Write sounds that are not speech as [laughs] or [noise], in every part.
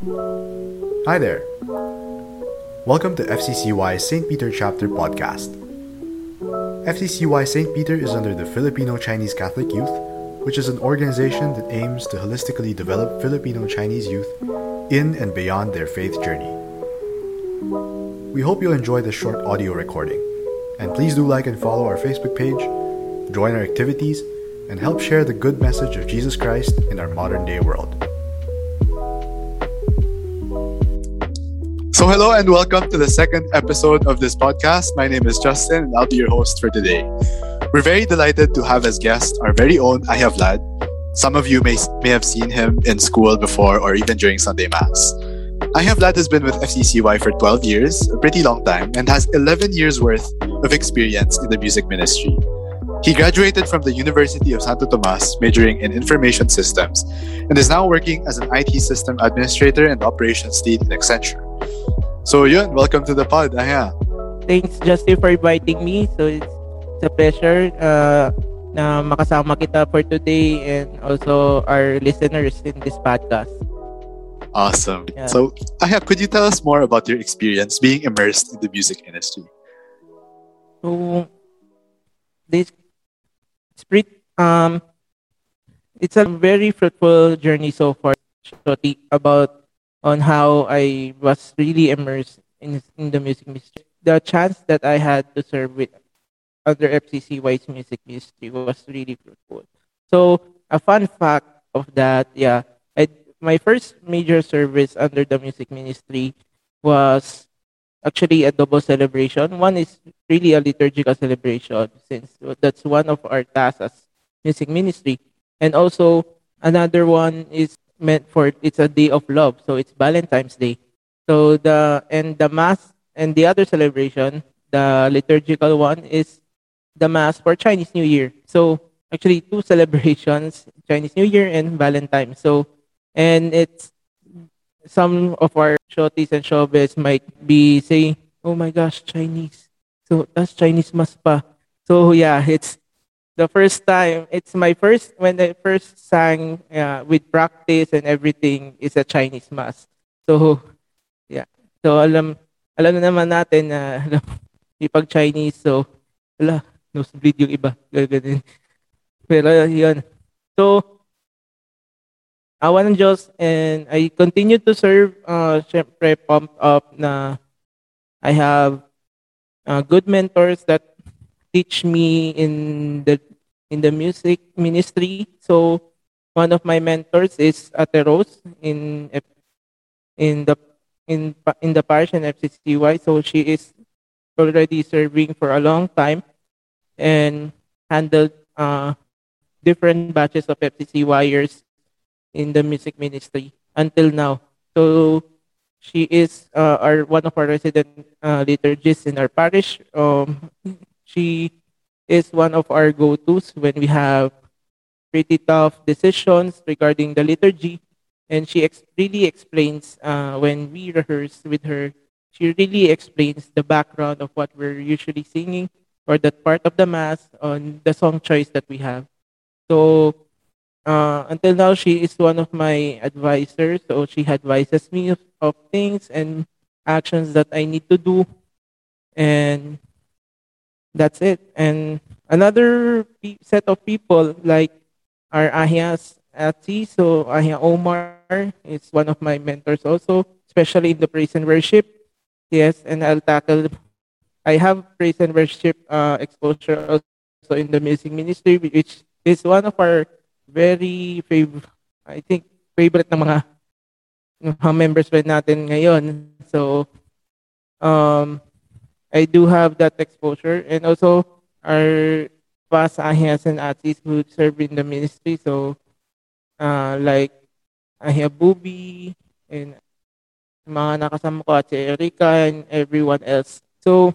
Hi there. Welcome to FCCY St. Peter Chapter Podcast. FCCY St. Peter is under the Filipino Chinese Catholic Youth, which is an organization that aims to holistically develop Filipino Chinese youth in and beyond their faith journey. We hope you'll enjoy this short audio recording, and please do like and follow our Facebook page, join our activities, and help share the good message of Jesus Christ in our modern day world. So, hello and welcome to the second episode of this podcast. My name is Justin and I'll be your host for today. We're very delighted to have as guest our very own Ahia Vlad. Some of you may, may have seen him in school before or even during Sunday Mass. Ahia Vlad has been with FCCY for 12 years, a pretty long time, and has 11 years worth of experience in the music ministry. He graduated from the University of Santo Tomas, majoring in information systems, and is now working as an IT system administrator and operations lead in Accenture. So yun, welcome to the pod, Aya. Thanks Justin for inviting me. So it's, it's a pleasure uh, na makasama kita for today and also our listeners in this podcast. Awesome. Yeah. So, Aya, could you tell us more about your experience being immersed in the music industry? So this it's pretty, um it's a very fruitful journey so far about on how I was really immersed in in the music ministry. The chance that I had to serve with under FCCY's music ministry was really fruitful. So a fun fact of that, yeah, I, my first major service under the music ministry was actually a double celebration. One is really a liturgical celebration since that's one of our tasks as music ministry. And also another one is meant for it's a day of love. So it's Valentine's Day. So the and the mass and the other celebration, the liturgical one is the mass for Chinese New Year. So actually two [laughs] celebrations, Chinese New Year and Valentine. So and it's some of our shotis and showbiz might be saying, "Oh my gosh, Chinese." So that's Chinese mas pa. So yeah, it's the first time. It's my first when I first sang uh, with practice and everything is a Chinese mass. So yeah, so alam alam na naman natin na [laughs] alam, Chinese so wala nosebleed yung iba gaganin. Pero yun. So awa ng Diyos and I continue to serve uh syempre pumped up na I have uh, good mentors that teach me in the in the music ministry so one of my mentors is Ate Rose in in the in in the parish in FCCY so she is already serving for a long time and handled uh, different batches of FCCYers in the music ministry until now. So she is uh, our one of our resident uh, liturgists in our parish. Um, she is one of our go-tos when we have pretty tough decisions regarding the liturgy, and she ex- really explains uh, when we rehearse with her. She really explains the background of what we're usually singing or that part of the mass on the song choice that we have. So uh, until now, she is one of my advisors. So she advises me of, of things and actions that I need to do. And that's it. And another pe- set of people like our Ahias Ati. So Ahia Omar is one of my mentors also, especially in the praise and worship. Yes, and I'll tackle. I have praise and worship uh, exposure also in the music ministry, which is one of our very fav- I think favorite ng mga mga members pa natin ngayon. So um I do have that exposure and also our past ahias and atis who serve in the ministry. So uh like Ahia Bubi and mga nakasama ko at Erika and everyone else. So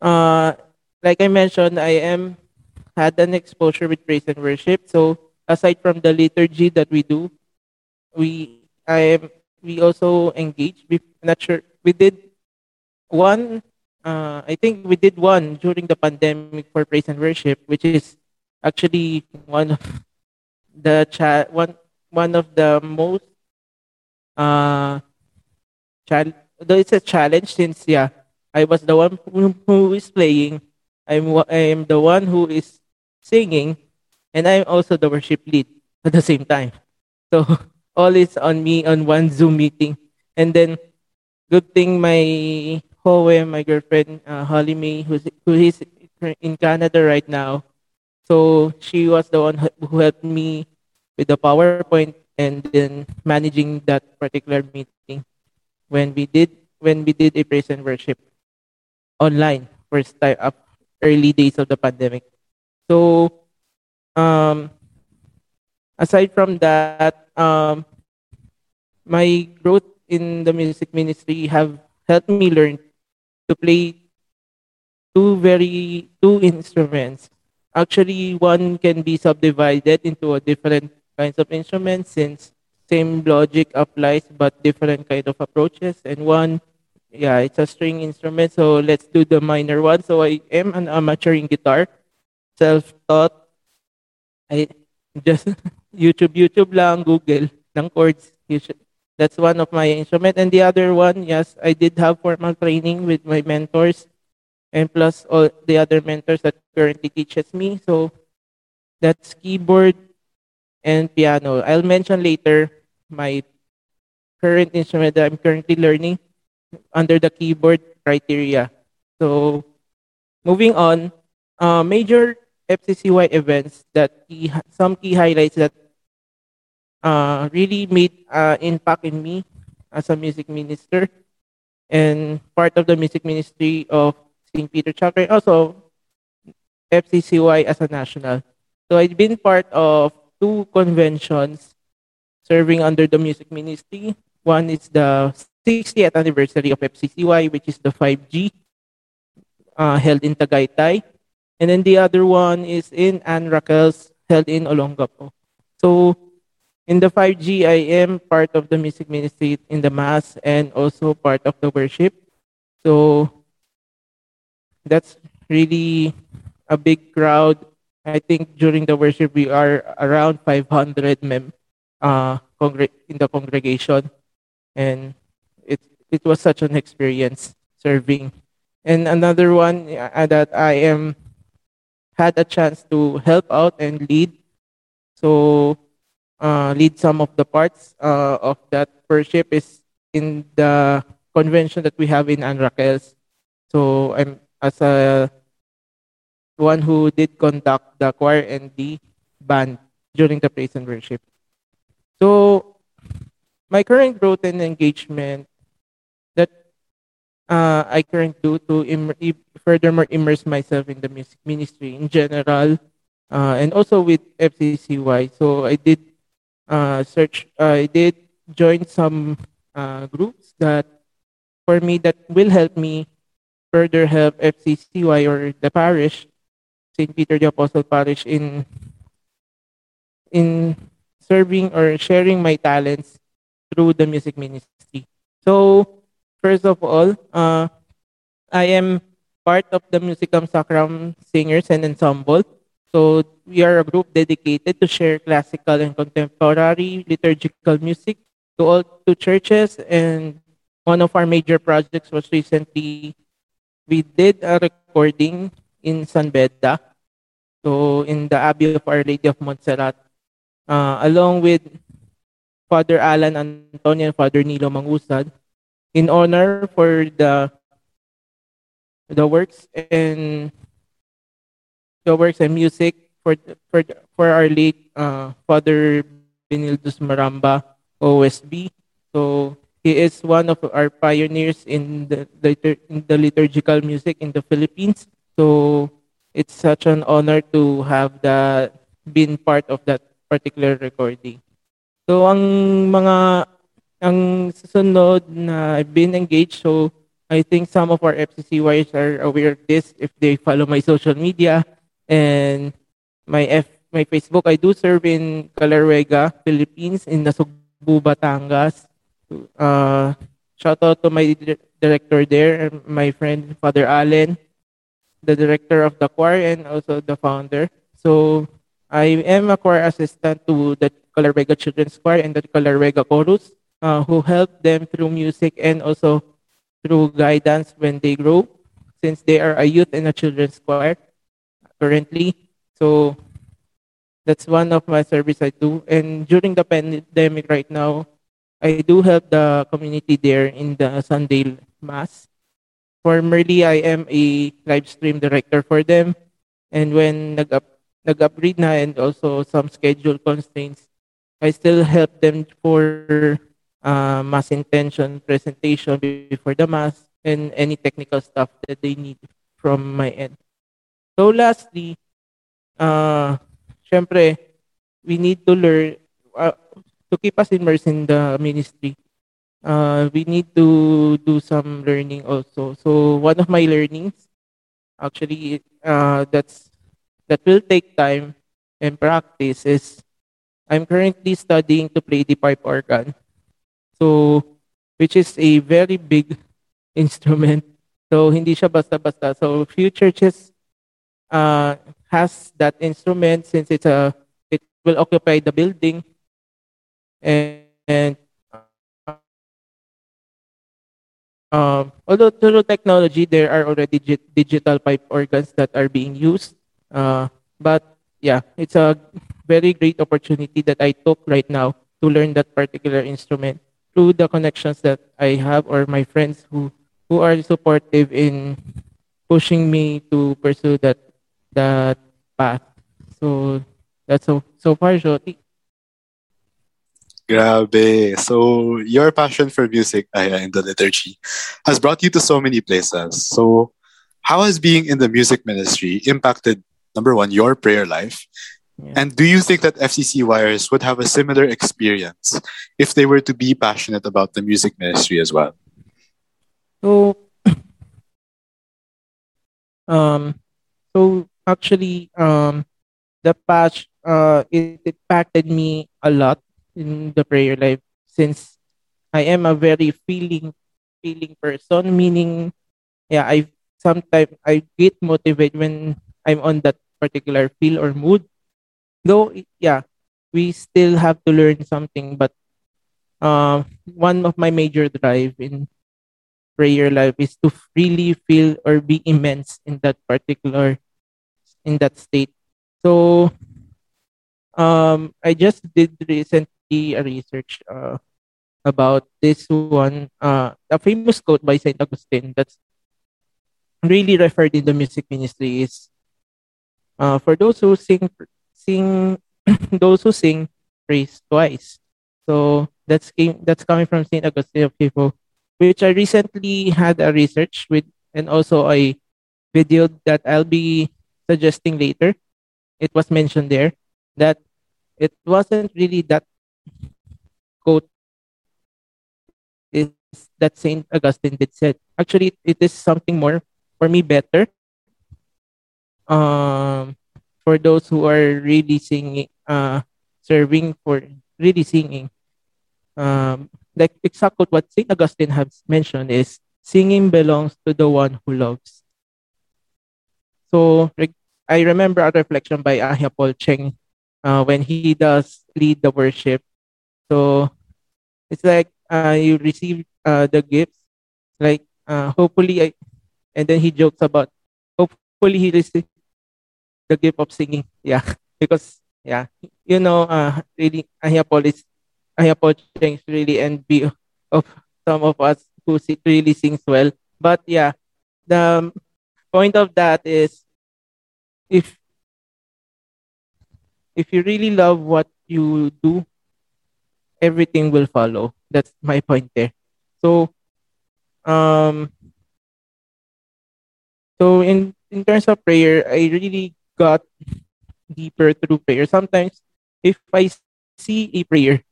uh like I mentioned, I am had an exposure with praise and worship. So aside from the liturgy that we do, we I am we also engage. We not sure we did one. Uh, I think we did one during the pandemic for praise and worship, which is actually one of the chat one one of the most uh, chal- though it's a challenge since yeah, I was the one who, who is playing. I'm I'm the one who is singing, and I'm also the worship lead at the same time. So [laughs] all is on me on one Zoom meeting, and then good thing my Howe, my girlfriend uh, Holly May, who's who is in Canada right now. So she was the one who helped me with the PowerPoint and then managing that particular meeting when we did when we did a praise and worship online first time up early days of the pandemic. So um aside from that um my growth in the music ministry have helped me learn to play two very two instruments. Actually, one can be subdivided into a different kinds of instruments since same logic applies but different kind of approaches. And one, yeah, it's a string instrument. So let's do the minor one. So I am an amateur in guitar, self-taught. I just [laughs] YouTube, YouTube lang, Google, ng chords. You should, that's one of my instrument. And the other one, yes, I did have formal training with my mentors and plus all the other mentors that currently teaches me. So that's keyboard and piano. I'll mention later my current instrument that I'm currently learning under the keyboard criteria. So moving on, uh, major FCCY events that key, some key highlights that uh, really made uh, impact in me as a music minister and part of the music ministry of St. Peter Chapter also FCCY as a national. So I've been part of two conventions serving under the music ministry. One is the 60th anniversary of FCCY, which is the 5G uh, held in Tagaytay. And then the other one is in Ann Raquel's held in Olongapo. So in the 5G, I am part of the music ministry in the mass and also part of the worship. So that's really a big crowd. I think during the worship we are around 500 mem uh, in the congregation, and it it was such an experience serving. And another one uh, that I am had a chance to help out and lead. So uh, lead some of the parts uh, of that worship is in the convention that we have in Ann So I'm as a one who did conduct the choir and the band during the praise and worship. So my current growth and engagement that uh, I currently do to Im- furthermore immerse myself in the music ministry in general uh, and also with FCCY. So I did uh, search, I did join some uh, groups that for me that will help me further help FCCY or the parish, St. Peter the Apostle Parish in in serving or sharing my talents through the music ministry. So, first of all, uh, I am part of the Musicam Sacram Singers and Ensemble. So, we are a group dedicated to share classical and contemporary liturgical music to all to churches. And one of our major projects was recently we did a recording in San Beda, so in the Abbey of Our Lady of Montserrat, uh, along with Father Alan Antonio and Father Nilo Mangusad, in honor for the the works and works and music for for for our late uh, Father Benildus Maramba OSB. So he is one of our pioneers in the, the in the liturgical music in the Philippines. So it's such an honor to have that been part of that particular recording. So ang mga ang susunod na I've been engaged so I think some of our FCC FCCYs are aware of this if they follow my social media and my F my Facebook. I do serve in Caleruega, Philippines in Nasugbu, Batangas. Uh, shout out to my director there, my friend Father Allen, the director of the choir and also the founder. So I am a choir assistant to the Caleruega Children's Choir and the Caleruega Chorus. uh, who help them through music and also through guidance when they grow, since they are a youth in a children's choir currently. So that's one of my service I do. And during the pandemic right now, I do help the community there in the Sunday Mass. Formerly, I am a live stream director for them. And when nag-up, nag-upgrade na and also some schedule constraints, I still help them for uh, mass intention presentation before the mass and any technical stuff that they need from my end. So lastly, uh, syempre, we need to learn, uh, to keep us immersed in the ministry, uh, we need to do some learning also. So one of my learnings, actually, uh, that's that will take time and practice is I'm currently studying to play the pipe organ. So, which is a very big [laughs] instrument. So, hindi siya basta-basta. So, few churches uh, has that instrument since it's a it will occupy the building. And, and um, although through technology there are already digital pipe organs that are being used. Uh, but yeah it's a very great opportunity that i took right now to learn that particular instrument through the connections that i have or my friends who who are supportive in pushing me to pursue that that path so that's so so far Shoti. Grabe. So your passion for music Aya, in the liturgy has brought you to so many places. So how has being in the music ministry impacted number one, your prayer life? Yeah. And do you think that FCCYers would have a similar experience if they were to be passionate about the music ministry as well? So [coughs] um so actually um the patch uh it impacted me a lot in the prayer life since I am a very feeling feeling person meaning yeah I sometimes I get motivated when I'm on that particular feel or mood. Though yeah we still have to learn something but uh, one of my major drive in prayer life is to really feel or be immense in that particular in that state so um i just did recently a research uh, about this one, uh, a famous quote by Saint Augustine that's really referred in the music ministry is, uh, for those who sing, sing, [clears throat] those who sing praise twice. So that's came, that's coming from Saint Augustine of Hippo, which I recently had a research with, and also a video that I'll be suggesting later. It was mentioned there that it wasn't really that quote is that Saint Augustine did said. Actually, it is something more for me better. Um, for those who are really singing, uh, serving for really singing. Um, like exact quote what Saint Augustine has mentioned is singing belongs to the one who loves. So I remember a reflection by Ahia Paul Cheng uh, when he does lead the worship. So it's like uh, you receive uh, the gifts, like uh, hopefully, I, and then he jokes about hopefully he received the gift of singing. Yeah, [laughs] because yeah, you know, uh, really, Paul is Paul Cheng really envy of some of us who really sings well. But yeah, the point of that is if if you really love what you do, everything will follow. That's my point there. So, um, so in in terms of prayer, I really got deeper through prayer. Sometimes, if I see a prayer,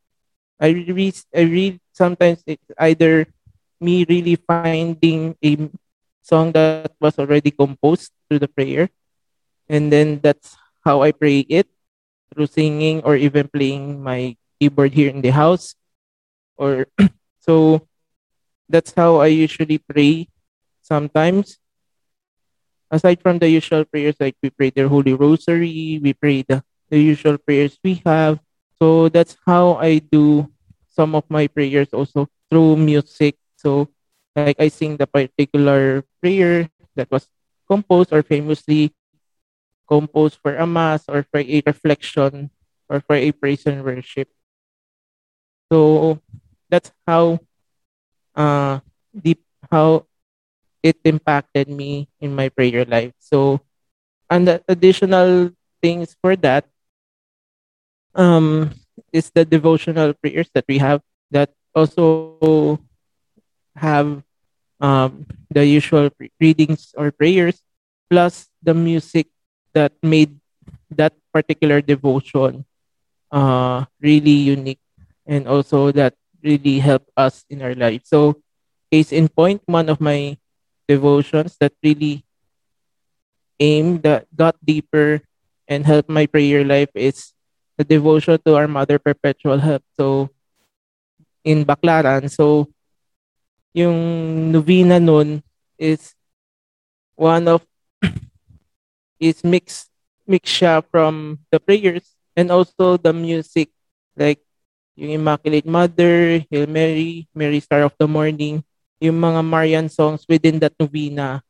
I read, I read sometimes it's either me really finding a song that was already composed through the prayer, and then that's how I pray it through singing or even playing my keyboard here in the house or [clears throat] so that's how I usually pray sometimes. Aside from the usual prayers, like we pray the Holy Rosary, we pray the, the usual prayers we have. So that's how I do some of my prayers also through music. So like I sing the particular prayer that was composed or famously composed for a mass or for a reflection or for a praise and worship. So that's how uh deep how it impacted me in my prayer life. So and the additional things for that um is the devotional prayers that we have that also have um, the usual readings or prayers plus the music that made that particular devotion uh, really unique and also that really helped us in our life. So, case in point, one of my devotions that really aimed that got deeper and helped my prayer life is the devotion to our Mother Perpetual Help. So, in Baclaran, so yung novena nun is one of is mixed mix siya from the prayers and also the music like yung Immaculate Mother, Hail Mary, Mary Star of the Morning, yung mga Marian songs within that novena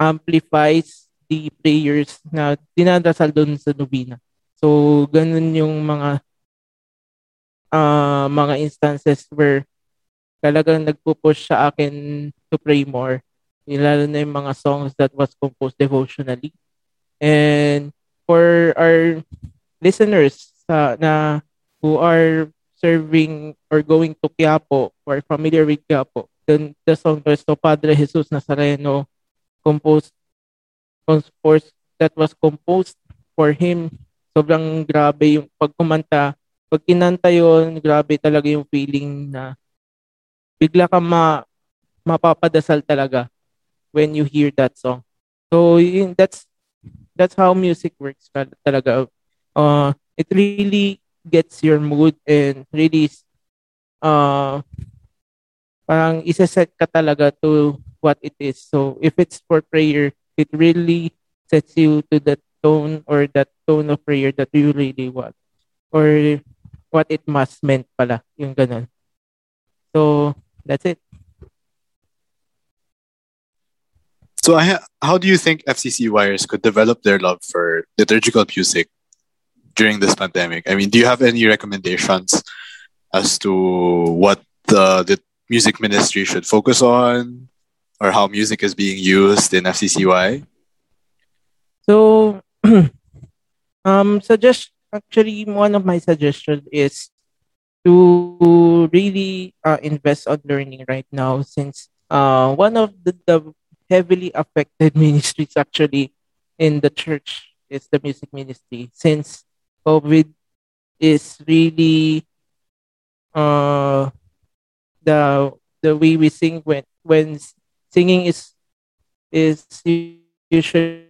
amplifies the prayers na dinadasal doon sa novena. So, ganun yung mga uh, mga instances where talagang nagpo-push sa akin to pray more. Lalo na yung mga songs that was composed devotionally. And for our listeners uh, na who are serving or going to Quiapo or familiar with Quiapo, then the song to Padre Jesus Nazareno composed, composed that was composed for him sobrang grabe yung pag kumanta. Pag kinanta yun, grabe talaga yung feeling na bigla ka ma, mapapadasal talaga when you hear that song. So yun, that's that's how music works talaga. Uh, it really gets your mood and really uh, parang isa-set ka talaga to what it is. So if it's for prayer, it really sets you to that tone or that tone of prayer that you really want or what it must meant pala yung ganun so that's it so ha- how do you think FCCYers could develop their love for liturgical music during this pandemic? I mean do you have any recommendations as to what the, the music ministry should focus on or how music is being used in FCCY so [clears throat] um, suggest actually one of my suggestions is to really uh, invest on learning right now since uh, one of the, the heavily affected [laughs] ministries actually in the church is the music ministry since COVID is really uh, the the way we sing when when singing is is usually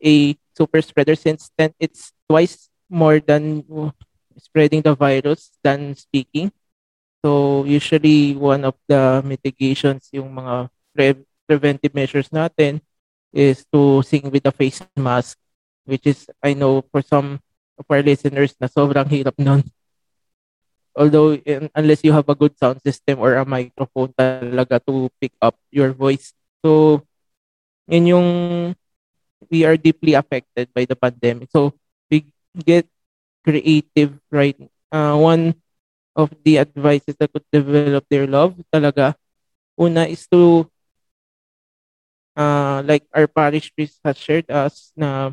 a super spreader since then it's twice more than spreading the virus than speaking. So usually one of the mitigations yung mga pre- preventive measures natin is to sing with a face mask which is I know for some of our listeners na sobrang hirap nun. [laughs] Although in, unless you have a good sound system or a microphone talaga to pick up your voice. So yun yung we are deeply affected by the pandemic. So we get creative, right? Uh, one of the advices that could develop their love talaga, una is to, uh, like our parish priest has shared us na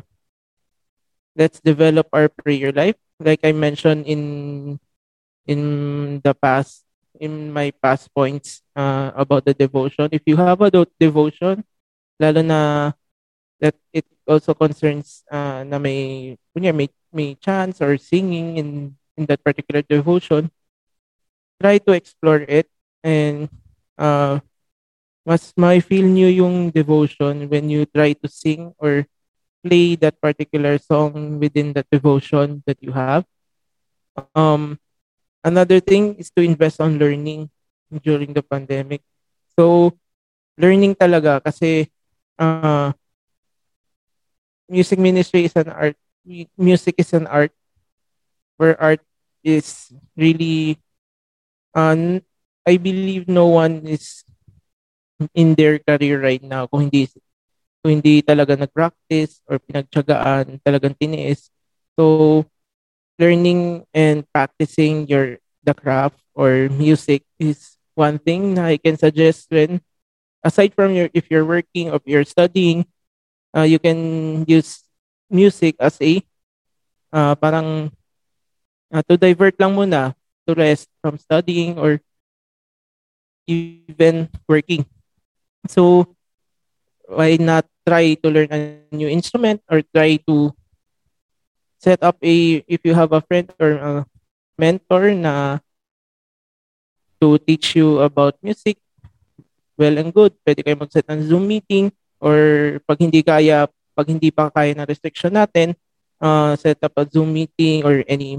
let's develop our prayer life. Like I mentioned in in the past, in my past points uh, about the devotion. If you have a devotion, lalo na that it also concerns uh, na may kunya may may chance or singing in in that particular devotion try to explore it and uh, mas may feel nyo yung devotion when you try to sing or play that particular song within that devotion that you have? Um another thing is to invest on learning during the pandemic. So learning talaga kasi uh, music ministry is an art music is an art where art is really uh, I believe no one is in their career right now kung hindi kung hindi talaga nag-practice or pinagtiyagaan, talagang tiniis. So learning and practicing your the craft or music is one thing na I can suggest when aside from your if you're working or you're studying, uh, you can use music as a uh, parang uh, to divert lang muna to rest from studying or even working. So why not try to learn a new instrument or try to set up a if you have a friend or a mentor na to teach you about music well and good. Pwede kayo mag-set ng Zoom meeting or pag hindi kaya pag hindi pa kaya na restriction natin uh, set up a Zoom meeting or any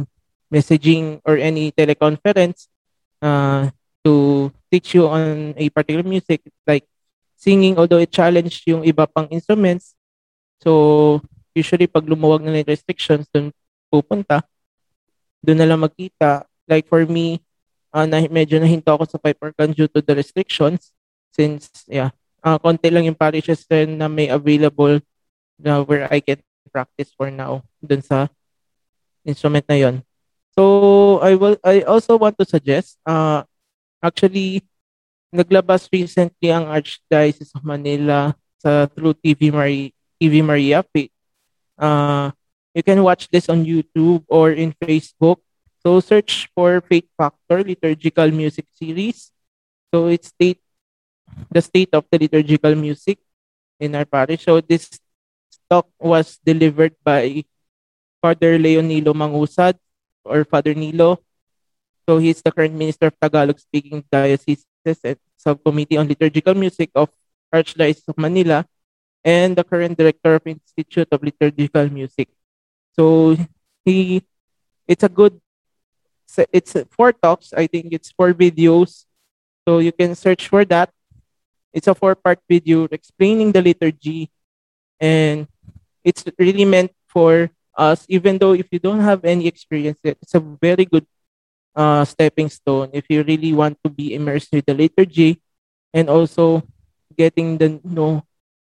messaging or any teleconference uh, to teach you on a particular music like singing although it challenge yung iba pang instruments. So usually pag lumuwag na yung restrictions dun pupunta. Doon na lang magkita. Like for me uh, na, medyo nahinto ako sa pipe organ due to the restrictions. Since yeah uh, konti lang yung parishes na may available na where I can practice for now dun sa instrument na yon so I will I also want to suggest uh actually naglabas recently ang Archdiocese of Manila sa through TV Maria TV Maria uh, you can watch this on YouTube or in Facebook. So search for Faith Factor liturgical music series. So it's state the state of the liturgical music in our parish. So this talk was delivered by Father Leonilo Mangusad or Father Nilo. So he's the current minister of Tagalog speaking diocese Subcommittee on Liturgical Music of Archdiocese of Manila and the current director of Institute of Liturgical Music. So he, it's a good, it's four talks. I think it's four videos. So you can search for that. It's a four-part video explaining the liturgy, and it's really meant for us. Even though if you don't have any experience, it's a very good uh, stepping stone if you really want to be immersed with the liturgy and also getting the know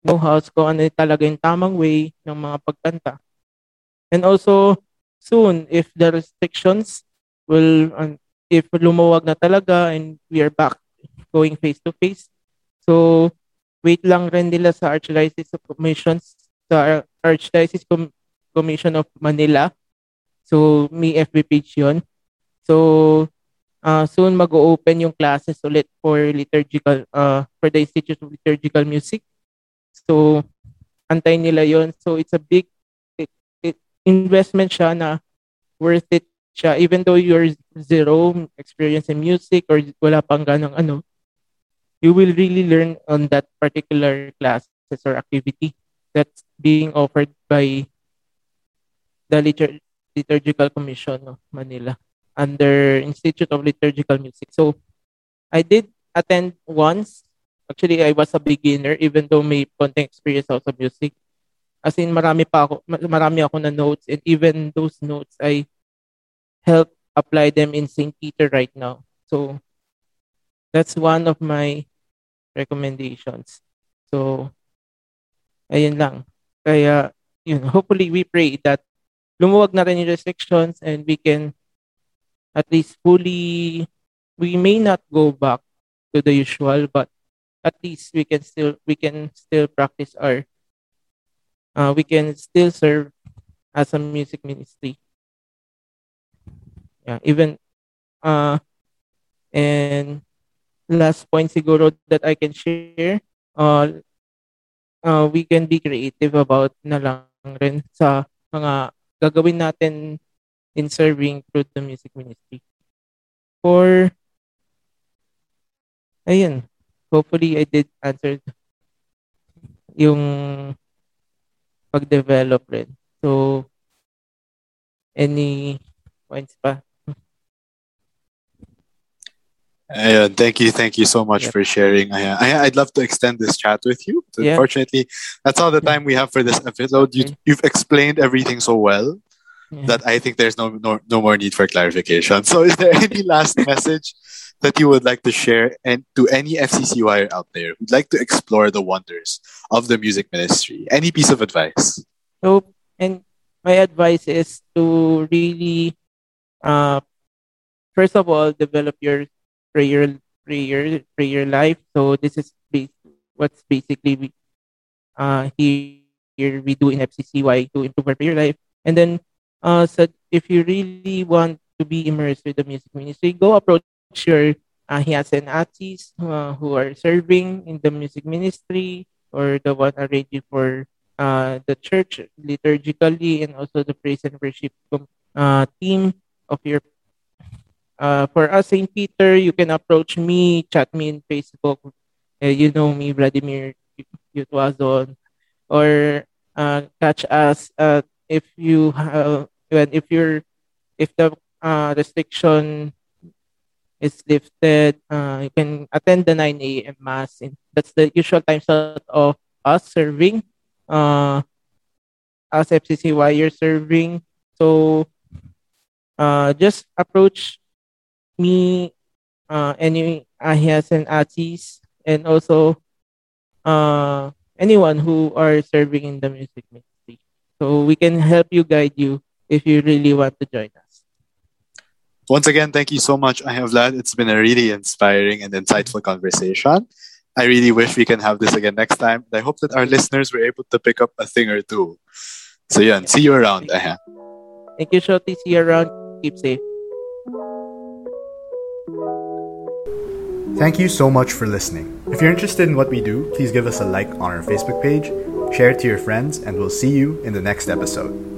know-how kung ano talaga yung tamang way ng mga pagkanta. And also, soon, if the restrictions will, um, if lumuwag na talaga and we are back going face-to-face, so wait lang rin nila sa Archdiocese of Commissions, sa Archdiocese Com- Commission of Manila. So, may FB page yun. So, uh, soon mag-open yung classes ulit for liturgical, uh, for the Institute of Liturgical Music. So, antayin nila yon So, it's a big it, it, investment siya na worth it siya. Even though you're zero experience in music or wala pang ganong ano, you will really learn on that particular classes or activity that's being offered by the Litur- Liturgical Commission of Manila under Institute of Liturgical Music. So I did attend once. Actually, I was a beginner even though may konting experience ako sa music. As in, marami pa ako, marami ako na notes and even those notes, I help apply them in St. Peter right now. So that's one of my recommendations. So, ayun lang. Kaya, yun, [laughs] hopefully we pray that lumuwag na rin yung restrictions and we can at least fully we may not go back to the usual but at least we can still we can still practice our uh, we can still serve as a music ministry. Yeah even uh and last point siguro that I can share uh, uh we can be creative about na lang rin sa mga gagawin natin in serving through the music ministry. For, ayun, hopefully I did answer yung pag-develop rin. So, any points pa? Ayun, thank you, thank you so much for sharing. I, I'd love to extend this chat with you. Unfortunately, that's all the time we have for this episode. You, you've explained everything so well. Yeah. that I think there's no, no no more need for clarification. So, is there any last [laughs] message that you would like to share and to any FCC FCCY out there who'd like to explore the wonders of the music ministry? Any piece of advice? So, and my advice is to really, uh, first of all, develop your prayer, prayer, prayer life. So this is bas- what's basically we, uh, here, here we do in FCCY to improve our prayer life. And then, uh, so if you really want to be immersed with the music ministry, go approach your uh, Hias and Atis uh, who are serving in the music ministry or the one already for uh, the church liturgically and also the praise and worship uh, team of your uh, for us St. Peter you can approach me chat me in Facebook uh, you know me Vladimir Yutwazon or uh, catch us uh, if you have when if you're if the uh, restriction is lifted uh, you can attend the 9 a.m mass that's the usual time slot of us serving uh, as FCCY you're serving. So uh, just approach me, uh, any Ahias and Atis, and also uh, anyone who are serving in the music. So we can help you guide you if you really want to join us. Once again, thank you so much, I have Vlad. It's been a really inspiring and insightful conversation. I really wish we can have this again next time. I hope that our listeners were able to pick up a thing or two. So yeah, and see you around. Aha. Thank you, Shoti. See you around. Keep safe. Thank you so much for listening. If you're interested in what we do, please give us a like on our Facebook page, share it to your friends, and we'll see you in the next episode.